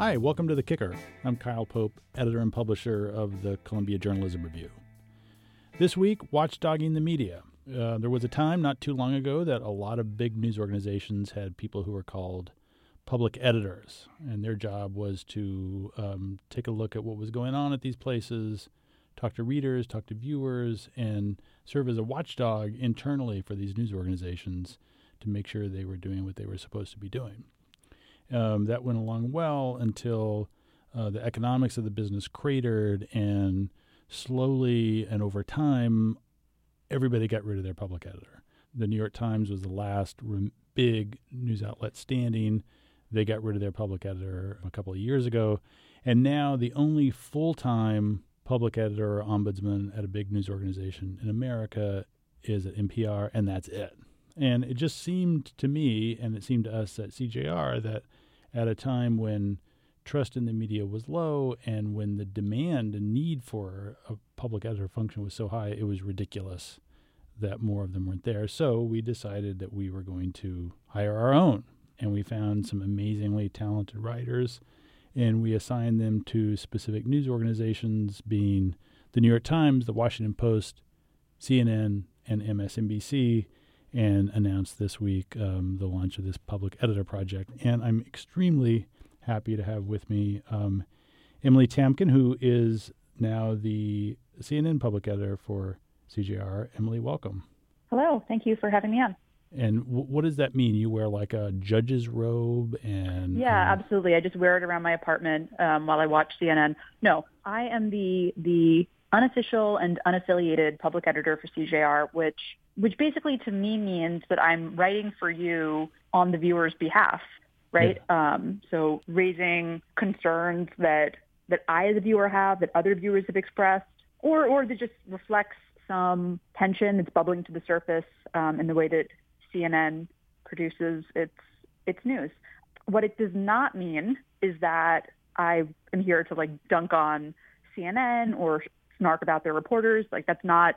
Hi, welcome to The Kicker. I'm Kyle Pope, editor and publisher of the Columbia Journalism Review. This week, watchdogging the media. Uh, there was a time not too long ago that a lot of big news organizations had people who were called public editors, and their job was to um, take a look at what was going on at these places, talk to readers, talk to viewers, and serve as a watchdog internally for these news organizations to make sure they were doing what they were supposed to be doing. Um, that went along well until uh, the economics of the business cratered, and slowly and over time, everybody got rid of their public editor. The New York Times was the last rem- big news outlet standing. They got rid of their public editor a couple of years ago. And now the only full time public editor or ombudsman at a big news organization in America is at NPR, and that's it. And it just seemed to me, and it seemed to us at CJR, that at a time when trust in the media was low and when the demand and need for a public editor function was so high, it was ridiculous that more of them weren't there. So we decided that we were going to hire our own. And we found some amazingly talented writers and we assigned them to specific news organizations, being the New York Times, the Washington Post, CNN, and MSNBC and announced this week um, the launch of this public editor project. And I'm extremely happy to have with me um, Emily Tamkin, who is now the CNN public editor for CJR. Emily, welcome. Hello. Thank you for having me on. And w- what does that mean? You wear like a judge's robe and yeah, um, absolutely. I just wear it around my apartment um, while I watch CNN. No, I am the the unofficial and unaffiliated public editor for CJR, which which basically to me means that I'm writing for you on the viewer's behalf, right? Yeah. Um, so raising concerns that that I as a viewer have, that other viewers have expressed, or or that just reflects some tension that's bubbling to the surface um, in the way that CNN produces its its news. What it does not mean is that I am here to like dunk on CNN or snark about their reporters. Like that's not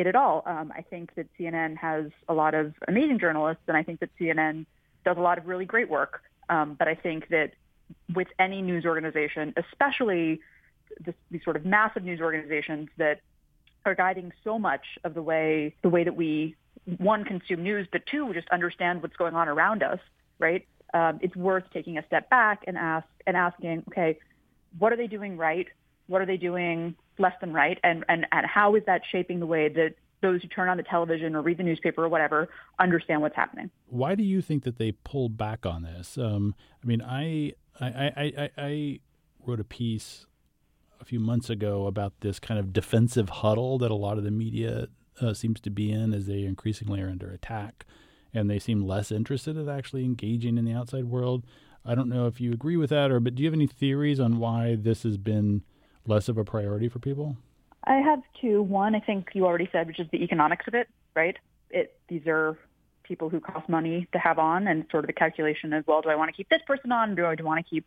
it at all. Um, I think that CNN has a lot of amazing journalists, and I think that CNN does a lot of really great work. Um, but I think that with any news organization, especially this, these sort of massive news organizations that are guiding so much of the way the way that we one consume news, but two just understand what's going on around us. Right? Um, it's worth taking a step back and ask and asking, okay, what are they doing right? What are they doing less than right? And, and, and how is that shaping the way that those who turn on the television or read the newspaper or whatever understand what's happening? Why do you think that they pulled back on this? Um, I mean, I, I, I, I, I wrote a piece a few months ago about this kind of defensive huddle that a lot of the media uh, seems to be in as they increasingly are under attack and they seem less interested in actually engaging in the outside world. I don't know if you agree with that, or but do you have any theories on why this has been less of a priority for people? I have two. One, I think you already said, which is the economics of it, right? It these are people who cost money to have on, and sort of the calculation of, well, do I want to keep this person on? Do I want to keep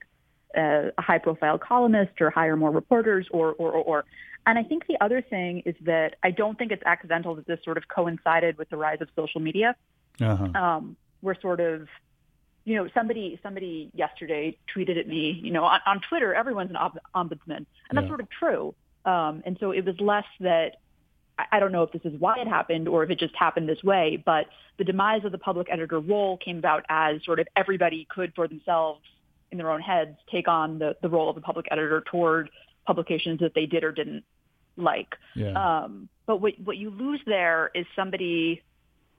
uh, a high-profile columnist or hire more reporters, or, or, or, or? And I think the other thing is that I don't think it's accidental that this sort of coincided with the rise of social media. Uh-huh. Um, we're sort of you know, somebody somebody yesterday tweeted at me, you know, on, on Twitter, everyone's an ombudsman, and that's yeah. sort of true. Um, and so it was less that I don't know if this is why it happened or if it just happened this way, but the demise of the public editor role came about as sort of everybody could for themselves in their own heads take on the, the role of a public editor toward publications that they did or didn't like. Yeah. Um, but what, what you lose there is somebody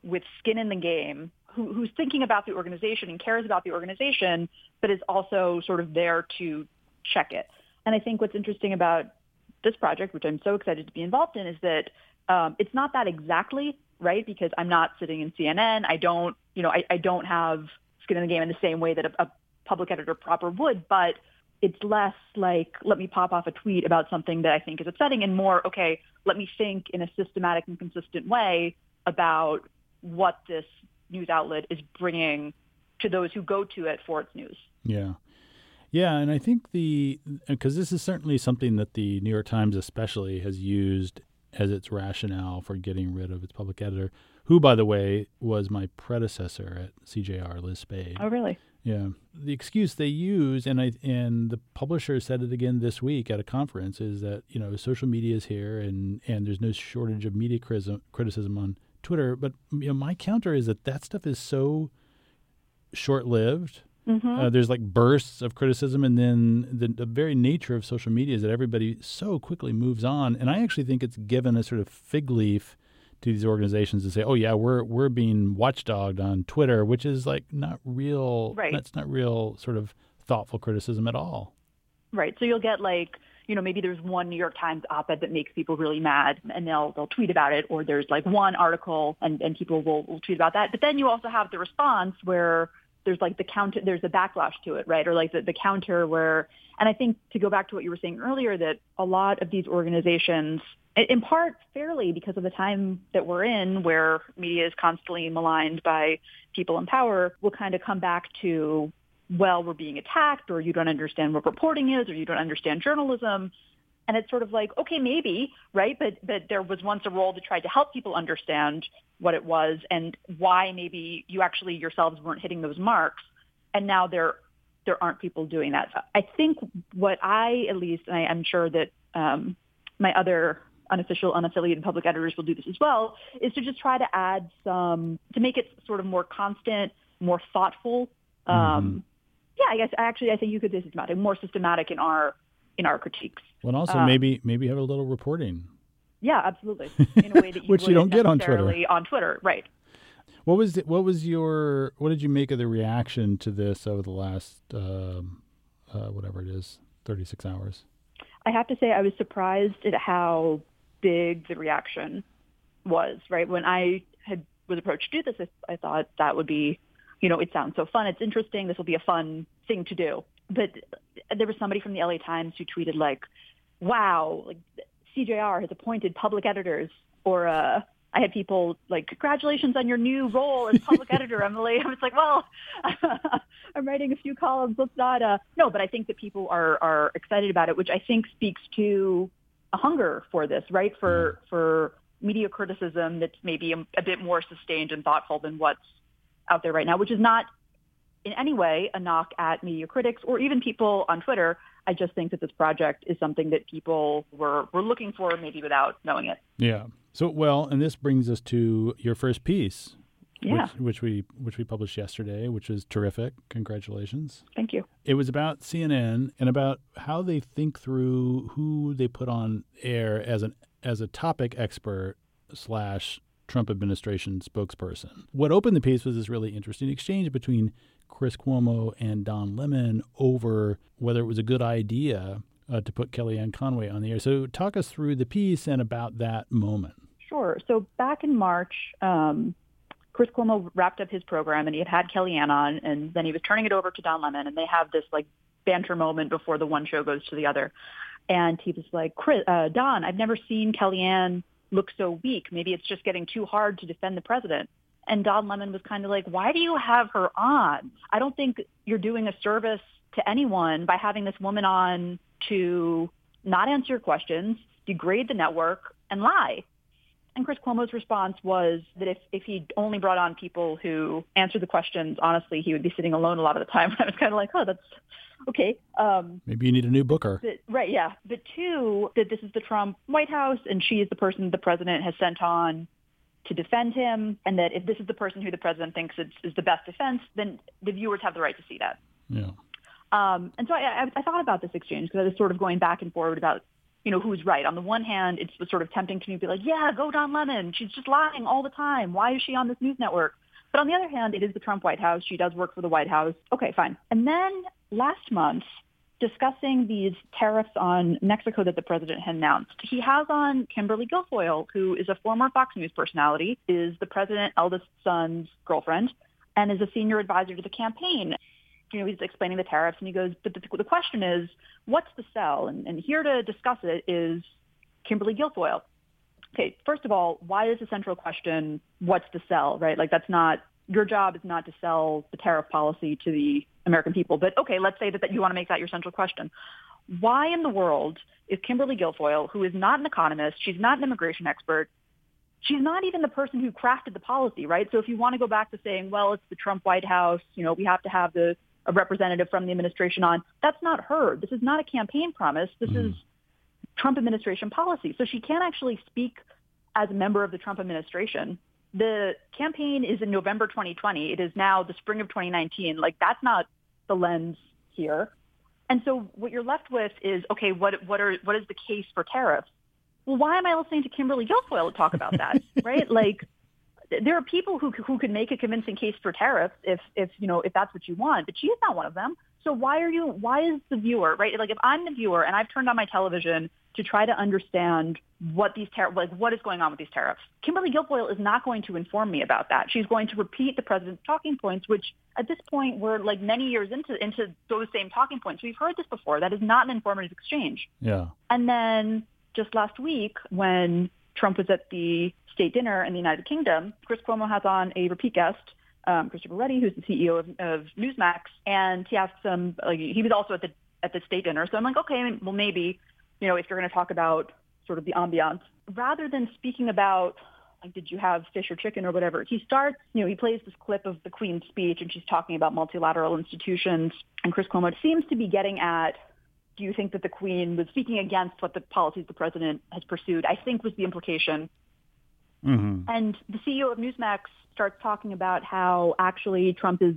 with skin in the game who, who's thinking about the organization and cares about the organization, but is also sort of there to check it. And I think what's interesting about this project, which I'm so excited to be involved in, is that um, it's not that exactly right because I'm not sitting in CNN. I don't, you know, I, I don't have skin in the game in the same way that a, a public editor proper would, but it's less like let me pop off a tweet about something that I think is upsetting and more, okay, let me think in a systematic and consistent way about what this news outlet is bringing to those who go to it for its news. Yeah. Yeah, and I think the because this is certainly something that the New York Times especially has used as its rationale for getting rid of its public editor, who, by the way, was my predecessor at CJR, Liz Spayd. Oh, really? Yeah. The excuse they use, and I and the publisher said it again this week at a conference, is that you know social media is here, and and there's no shortage of media criticism, criticism on Twitter. But you know, my counter is that that stuff is so short-lived. Mm-hmm. Uh, there's like bursts of criticism, and then the, the very nature of social media is that everybody so quickly moves on. And I actually think it's given a sort of fig leaf to these organizations to say, "Oh yeah, we're we're being watchdogged on Twitter," which is like not real. Right. That's not real sort of thoughtful criticism at all. Right. So you'll get like, you know, maybe there's one New York Times op-ed that makes people really mad and they'll they'll tweet about it or there's like one article and, and people will, will tweet about that. But then you also have the response where there's like the counter there's a backlash to it, right? Or like the, the counter where and I think to go back to what you were saying earlier that a lot of these organizations in part fairly because of the time that we're in where media is constantly maligned by people in power will kind of come back to well we're being attacked or you don't understand what reporting is or you don't understand journalism and it's sort of like okay maybe right but but there was once a role that tried to help people understand what it was and why maybe you actually yourselves weren't hitting those marks and now there there aren't people doing that i think what i at least and I, i'm sure that um, my other unofficial, unaffiliated public editors will do this as well, is to just try to add some, to make it sort of more constant, more thoughtful. Um, Mm-hmm. Yeah, I guess actually I think you could say systematic, more systematic in our in our critiques. Well, and also Um, maybe maybe have a little reporting. Yeah, absolutely. In a way that you Which you don't get on Twitter. On Twitter, right? What was the, what was your what did you make of the reaction to this over the last um, uh, whatever it is thirty six hours? I have to say I was surprised at how big the reaction was, right? When I had was approached to do this, I, I thought that would be, you know, it sounds so fun. It's interesting. This will be a fun thing to do. But there was somebody from the LA Times who tweeted like, wow, like CJR has appointed public editors or, uh, I had people like, congratulations on your new role as public editor, Emily. I was like, well, I'm writing a few columns. Let's not, uh, no, but I think that people are, are excited about it, which I think speaks to a hunger for this, right? For, for media criticism that's maybe a, a bit more sustained and thoughtful than what's out there right now, which is not in any way a knock at media critics or even people on Twitter. I just think that this project is something that people were, were looking for maybe without knowing it. Yeah. So well, and this brings us to your first piece, Yeah. which, which we which we published yesterday, which was terrific. Congratulations. Thank you. It was about CNN and about how they think through who they put on air as an as a topic expert slash Trump administration spokesperson. What opened the piece was this really interesting exchange between Chris Cuomo and Don Lemon over whether it was a good idea uh, to put Kellyanne Conway on the air. So talk us through the piece and about that moment. Sure. So back in March, um, Chris Cuomo wrapped up his program and he had had Kellyanne on, and then he was turning it over to Don Lemon, and they have this like banter moment before the one show goes to the other. And he was like, Chris, uh, Don, I've never seen Kellyanne look so weak. Maybe it's just getting too hard to defend the president. And Don Lemon was kind of like, why do you have her on? I don't think you're doing a service to anyone by having this woman on to not answer your questions, degrade the network, and lie. And Chris Cuomo's response was that if, if he only brought on people who answered the questions honestly, he would be sitting alone a lot of the time. I was kind of like, oh, that's okay. Um, Maybe you need a new booker. but, right, yeah. But two, that this is the Trump White House and she is the person the president has sent on to defend him, and that if this is the person who the president thinks is, is the best defense, then the viewers have the right to see that. Yeah. Um, and so I, I, I thought about this exchange because I was sort of going back and forward about, you know, who's right. On the one hand, it's sort of tempting to me to be like, yeah, go Don Lemon. She's just lying all the time. Why is she on this news network? But on the other hand, it is the Trump White House. She does work for the White House. Okay, fine. And then last month, discussing these tariffs on Mexico that the president had announced, he has on Kimberly Guilfoyle, who is a former Fox News personality, is the president's eldest son's girlfriend, and is a senior advisor to the campaign you know, he's explaining the tariffs and he goes, but the, the question is, what's the sell? And, and here to discuss it is Kimberly Guilfoyle. Okay, first of all, why is the central question, what's the sell, right? Like that's not, your job is not to sell the tariff policy to the American people. But okay, let's say that, that you want to make that your central question. why in the world is Kimberly Guilfoyle, who is not an economist, she's not an immigration expert, she's not even the person who crafted the policy, right? So if you want to go back to saying, well, it's the Trump White House, you know, we have to have the a representative from the administration on, that's not her. This is not a campaign promise. This mm. is Trump administration policy. So she can't actually speak as a member of the Trump administration. The campaign is in November 2020. It is now the spring of 2019. Like that's not the lens here. And so what you're left with is, okay, what, what are, what is the case for tariffs? well, why am I listening to Kimberly Guilfoyle talk about that, right? Like, there are people who who could make a convincing case for tariffs if if you know if that's what you want, but she is not one of them. So why are you? Why is the viewer right? Like, if I'm the viewer and I've turned on my television to try to understand what these tar- like what is going on with these tariffs, Kimberly Guilfoyle is not going to inform me about that. She's going to repeat the president's talking points, which at this point we're like many years into into those same talking points. We've heard this before. That is not an informative exchange. Yeah. And then just last week when Trump was at the state dinner in the United Kingdom, Chris Cuomo has on a repeat guest, um, Christopher Ruddy, who's the CEO of, of Newsmax, and he asks him, like, he was also at the at the state dinner. So I'm like, okay, well, maybe, you know, if you're going to talk about sort of the ambiance, rather than speaking about like, did you have fish or chicken or whatever? He starts, you know, he plays this clip of the Queen's speech and she's talking about multilateral institutions. And Chris Cuomo seems to be getting at do you think that the Queen was speaking against what the policies the president has pursued? I think was the implication. Mm-hmm. And the CEO of Newsmax starts talking about how actually Trump is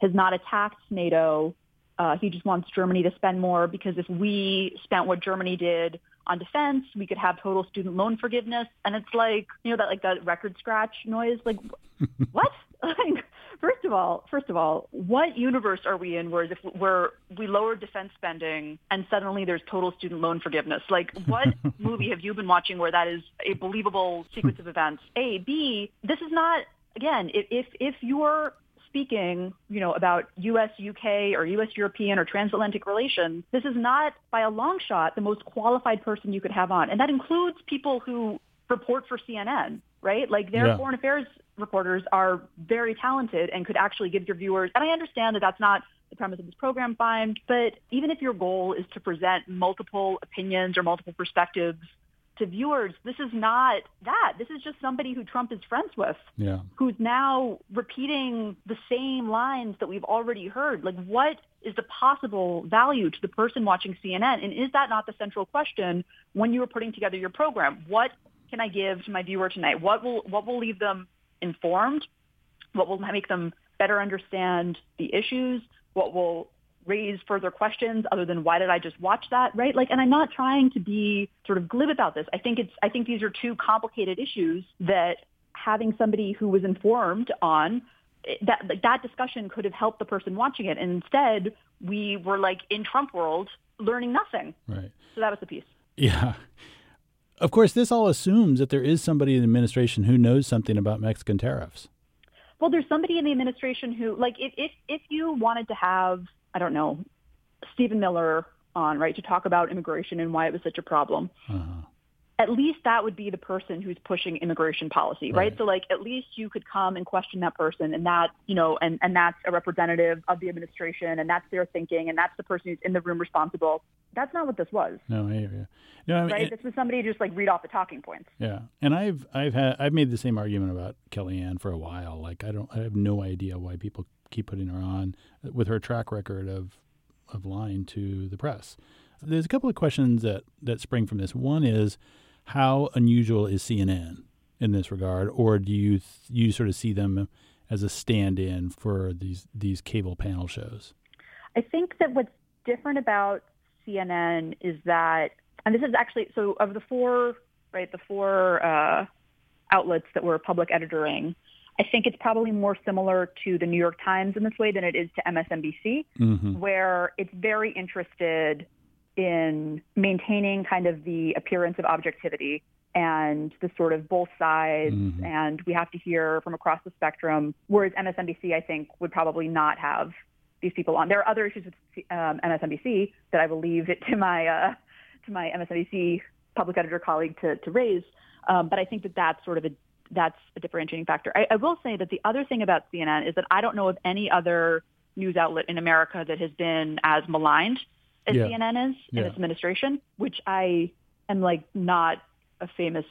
has not attacked NATO. Uh, he just wants Germany to spend more because if we spent what Germany did on defense, we could have total student loan forgiveness. And it's like, you know, that like that record scratch noise. Like, what? like, first of all, first of all, what universe are we in where if where we lower defense spending and suddenly there's total student loan forgiveness? Like, what movie have you been watching where that is a believable sequence of events? A, B, this is not again. If if you're speaking, you know, about U.S. UK or U.S. European or transatlantic relations, this is not by a long shot the most qualified person you could have on, and that includes people who report for CNN, right? Like their yeah. foreign affairs reporters are very talented and could actually give your viewers, and I understand that that's not the premise of this program, fine, but even if your goal is to present multiple opinions or multiple perspectives to viewers, this is not that. This is just somebody who Trump is friends with, yeah. who's now repeating the same lines that we've already heard. Like, what is the possible value to the person watching CNN? And is that not the central question when you are putting together your program? What can I give to my viewer tonight? What will what will leave them informed, what will make them better understand the issues, what will raise further questions other than why did I just watch that, right? Like, and I'm not trying to be sort of glib about this. I think it's, I think these are two complicated issues that having somebody who was informed on eh, that that discussion could have helped the person watching it. And instead, we were like in Trump world learning nothing. Right. So that was the piece. Yeah. Of course, this all assumes that there is somebody in the administration who knows something about Mexican tariffs. Well, there's somebody in the administration who, like, if if, if you wanted to have, I don't know, Stephen Miller on, right, to talk about immigration and why it was such a problem. Uh-huh at least that would be the person who's pushing immigration policy, right? right? So like at least you could come and question that person and that, you know, and, and that's a representative of the administration and that's their thinking and that's the person who's in the room responsible. That's not what this was. No, I hear you. No, I mean, right? It, this was somebody just like read off the talking points. Yeah. And I've I've had I've made the same argument about Kellyanne for a while. Like I don't I have no idea why people keep putting her on uh, with her track record of of lying to the press. There's a couple of questions that that spring from this. One is how unusual is CNN in this regard, or do you th- you sort of see them as a stand-in for these these cable panel shows? I think that what's different about CNN is that, and this is actually so of the four right the four uh, outlets that were public editoring. I think it's probably more similar to the New York Times in this way than it is to MSNBC, mm-hmm. where it's very interested in maintaining kind of the appearance of objectivity and the sort of both sides mm-hmm. and we have to hear from across the spectrum whereas msnbc i think would probably not have these people on there are other issues with um, msnbc that i will leave it to my uh, to my msnbc public editor colleague to, to raise um, but i think that that's sort of a that's a differentiating factor I, I will say that the other thing about cnn is that i don't know of any other news outlet in america that has been as maligned as Yeah. CNN is in Yeah. this administration, which I am like not a famous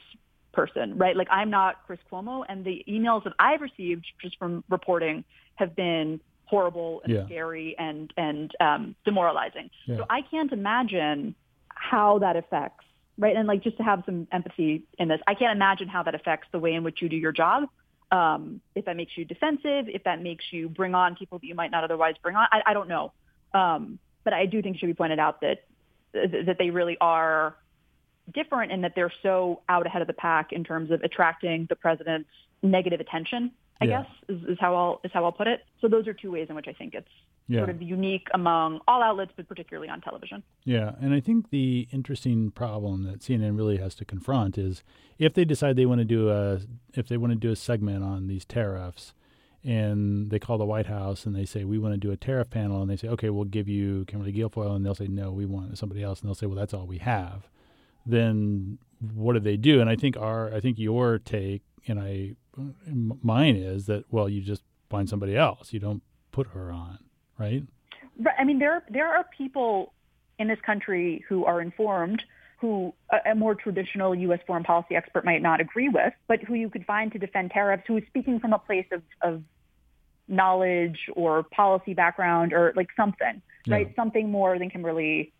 person, right? Like I'm not Chris Cuomo, and the emails that I've received just from reporting have been horrible and Yeah. scary and and um, demoralizing. Yeah. So I can't imagine how that affects, right? And like just to have some empathy in this, I can't imagine how that affects the way in which you do your job. Um, if that makes you defensive, if that makes you bring on people that you might not otherwise bring on, I, I don't know. Um, but I do think it should be pointed out that that they really are different in that they're so out ahead of the pack in terms of attracting the president's negative attention. I Yeah. guess is, is how I'll is how I'll put it. So those are two ways in which I think it's Yeah. sort of unique among all outlets, but particularly on television. Yeah, and I think the interesting problem that CNN really has to confront is if they decide they want to do a if they want to do a segment on these tariffs and they call the White House and they say we want to do a tariff panel and they say okay, we'll give you Kimberly Guilfoyle and they'll say no, we want somebody else and they'll say well that's all we have. Then what do they do? And I think our I think your take and I mine is that well you just find somebody else. You don't put her on, right? Right. I mean, there there are people in this country who are informed, who a, more traditional U.S. foreign policy expert might not agree with, but who you could find to defend tariffs, who is speaking from a place of, of knowledge or policy background or like something, Yeah. right? Something more than Kimberly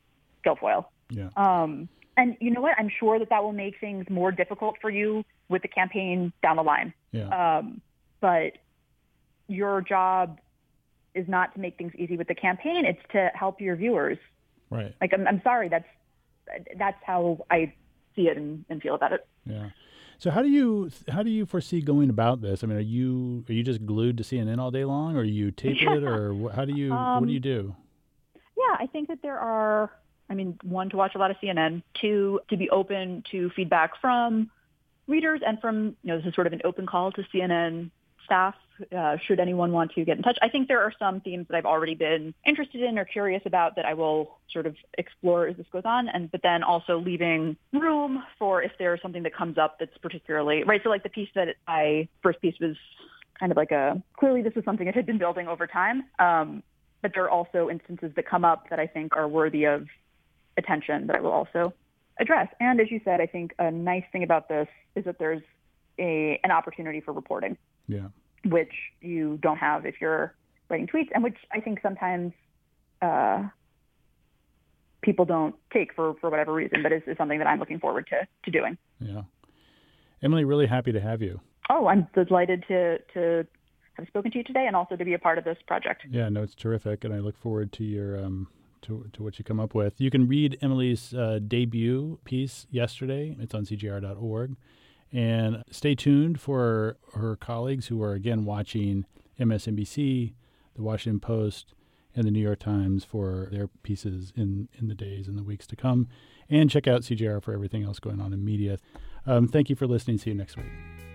Guilfoyle. Yeah. Um, and you know what? I'm sure that that will make things more difficult for you with the campaign down the line. Yeah. Um, but your job is not to make things easy with the campaign. It's to help your viewers. Right. Like, I'm, I'm sorry. That's, that's how I see it and, and feel about it. Yeah. So how do you how do you foresee going about this? I mean, are you are you just glued to CNN all day long, or you tape it, or how do you what Um, do you do? Yeah, I think that there are, I mean, one, to watch a lot of CNN, two, to be open to feedback from readers and from, you know, this is sort of an open call to CNN staff, uh, should anyone want to get in touch. I think there are some themes that I've already been interested in or curious about that I will sort of explore as this goes on. And, but then also leaving room for if there's something that comes up that's particularly, right. So like the piece that I, first piece was kind of like a, clearly this was something that had been building over time. Um, but there are also instances that come up that I think are worthy of attention that I will also address. And as you said, I think a nice thing about this is that there's a an opportunity for reporting, Yeah. Which you don't have if you're writing tweets, and which I think sometimes uh, people don't take for, for whatever reason, but is, is something that I'm looking forward to to doing. Yeah. Emily, really happy to have you. Oh, I'm delighted to to have spoken to you today and also to be a part of this project. Yeah, no, it's terrific, and I look forward to your um to to what you come up with. You can read Emily's uh, debut piece yesterday. It's on CJR.org, and stay tuned for her colleagues who are again watching MSNBC, the Washington Post, and the New York Times for their pieces in in the days and the weeks to come. And check out CJR for everything else going on in media. Um, thank you for listening. See you next week.